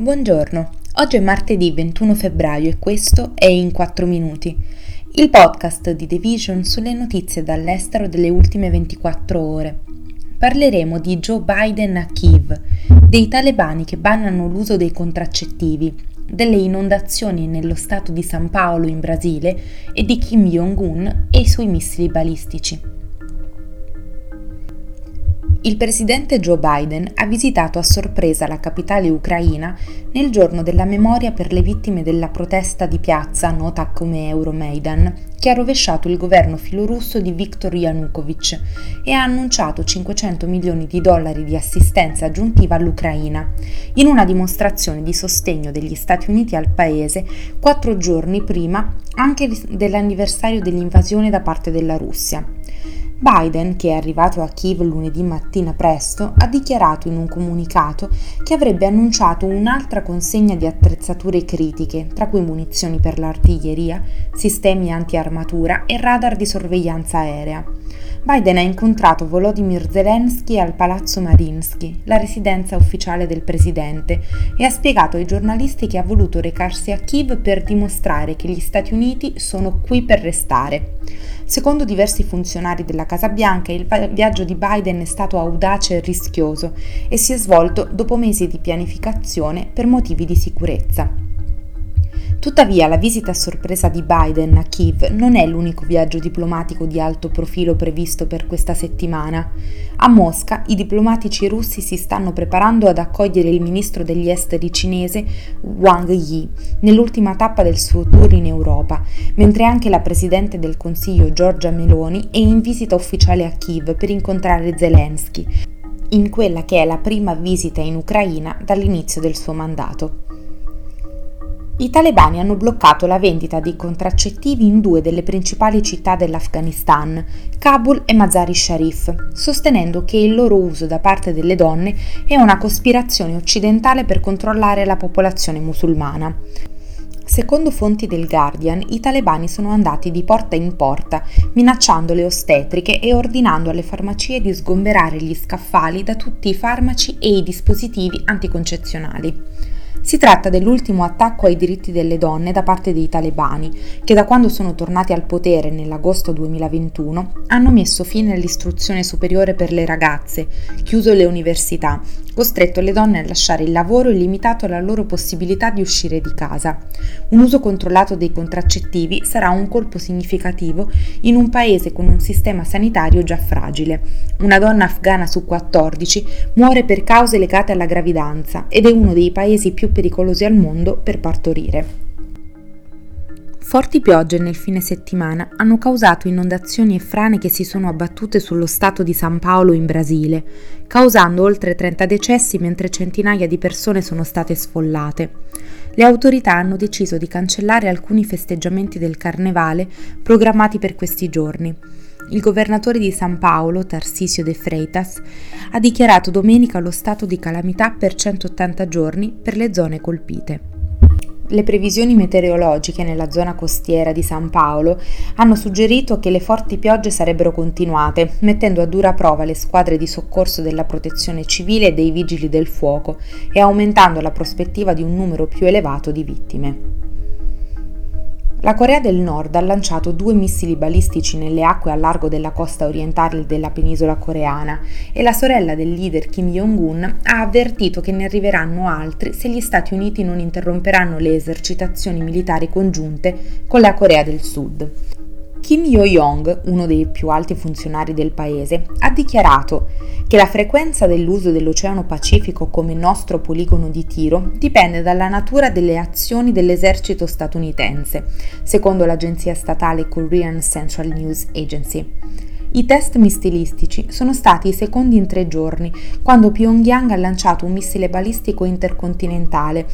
Buongiorno, oggi è martedì 21 febbraio e questo è In 4 Minuti, il podcast di The Vision sulle notizie dall'estero delle ultime 24 ore. Parleremo di Joe Biden a Kiev, dei talebani che bannano l'uso dei contraccettivi, delle inondazioni nello stato di San Paolo in Brasile e di Kim Jong-un e i suoi missili balistici. Il presidente Joe Biden ha visitato a sorpresa la capitale ucraina nel giorno della memoria per le vittime della protesta di piazza nota come Euromaidan, che ha rovesciato il governo filorusso di Viktor Yanukovych e ha annunciato 500 milioni di dollari di assistenza aggiuntiva all'Ucraina, in una dimostrazione di sostegno degli Stati Uniti al paese quattro giorni prima anche dell'anniversario dell'invasione da parte della Russia. Biden, che è arrivato a Kiev lunedì mattina presto, ha dichiarato in un comunicato che avrebbe annunciato un'altra consegna di attrezzature critiche, tra cui munizioni per l'artiglieria, sistemi anti-armatura e radar di sorveglianza aerea. Biden ha incontrato Volodymyr Zelensky al Palazzo Marinsky, la residenza ufficiale del presidente, e ha spiegato ai giornalisti che ha voluto recarsi a Kiev per dimostrare che gli Stati Uniti sono qui per restare. Secondo diversi funzionari della Casa Bianca, il viaggio di Biden è stato audace e rischioso e si è svolto dopo mesi di pianificazione per motivi di sicurezza. Tuttavia, la visita a sorpresa di Biden a Kiev non è l'unico viaggio diplomatico di alto profilo previsto per questa settimana. A Mosca i diplomatici russi si stanno preparando ad accogliere il ministro degli esteri cinese Wang Yi nell'ultima tappa del suo tour in Europa, mentre anche la presidente del Consiglio Giorgia Meloni è in visita ufficiale a Kiev per incontrare Zelensky, in quella che è la prima visita in Ucraina dall'inizio del suo mandato. I talebani hanno bloccato la vendita di contraccettivi in due delle principali città dell'Afghanistan, Kabul e Mazar-i Sharif, sostenendo che il loro uso da parte delle donne è una cospirazione occidentale per controllare la popolazione musulmana. Secondo fonti del Guardian, i talebani sono andati di porta in porta, minacciando le ostetriche e ordinando alle farmacie di sgomberare gli scaffali da tutti i farmaci e i dispositivi anticoncezionali. Si tratta dell'ultimo attacco ai diritti delle donne da parte dei talebani, che da quando sono tornati al potere nell'agosto 2021 hanno messo fine all'istruzione superiore per le ragazze, chiuso le università, costretto le donne a lasciare il lavoro e limitato la loro possibilità di uscire di casa. Un uso controllato dei contraccettivi sarà un colpo significativo in un paese con un sistema sanitario già fragile. Una donna afghana su 14 muore per cause legate alla gravidanza ed è uno dei paesi più pericolosi al mondo per partorire. Forti piogge nel fine settimana hanno causato inondazioni e frane che si sono abbattute sullo stato di San Paolo in Brasile, causando oltre 30 decessi mentre centinaia di persone sono state sfollate. Le autorità hanno deciso di cancellare alcuni festeggiamenti del carnevale programmati per questi giorni. Il governatore di San Paolo, Tarsisio De Freitas, ha dichiarato domenica lo stato di calamità per 180 giorni per le zone colpite. Le previsioni meteorologiche nella zona costiera di San Paolo hanno suggerito che le forti piogge sarebbero continuate, mettendo a dura prova le squadre di soccorso della protezione civile e dei vigili del fuoco e aumentando la prospettiva di un numero più elevato di vittime. La Corea del Nord ha lanciato due missili balistici nelle acque a largo della costa orientale della penisola coreana e la sorella del leader Kim Jong-un ha avvertito che ne arriveranno altri se gli Stati Uniti non interromperanno le esercitazioni militari congiunte con la Corea del Sud. Kim Yo-yong, uno dei più alti funzionari del paese, ha dichiarato che la frequenza dell'uso dell'Oceano Pacifico come nostro poligono di tiro dipende dalla natura delle azioni dell'esercito statunitense, secondo l'agenzia statale Korean Central News Agency. I test missilistici sono stati i secondi in tre giorni, quando Pyongyang ha lanciato un missile balistico intercontinentale,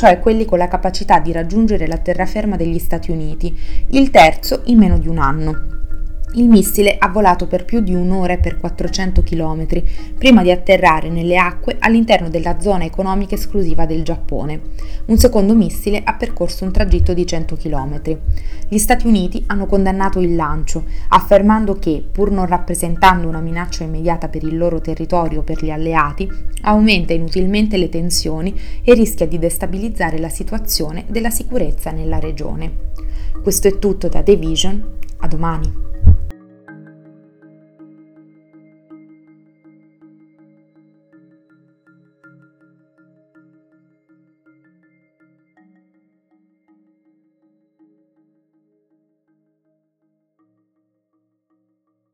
cioè quelli con la capacità di raggiungere la terraferma degli Stati Uniti, il terzo in meno di un anno. Il missile ha volato per più di un'ora e per 400 km prima di atterrare nelle acque all'interno della zona economica esclusiva del Giappone. Un secondo missile ha percorso un tragitto di 100 km. Gli Stati Uniti hanno condannato il lancio, affermando che, pur non rappresentando una minaccia immediata per il loro territorio o per gli alleati, aumenta inutilmente le tensioni e rischia di destabilizzare la situazione della sicurezza nella regione. Questo è tutto da The Vision, a domani.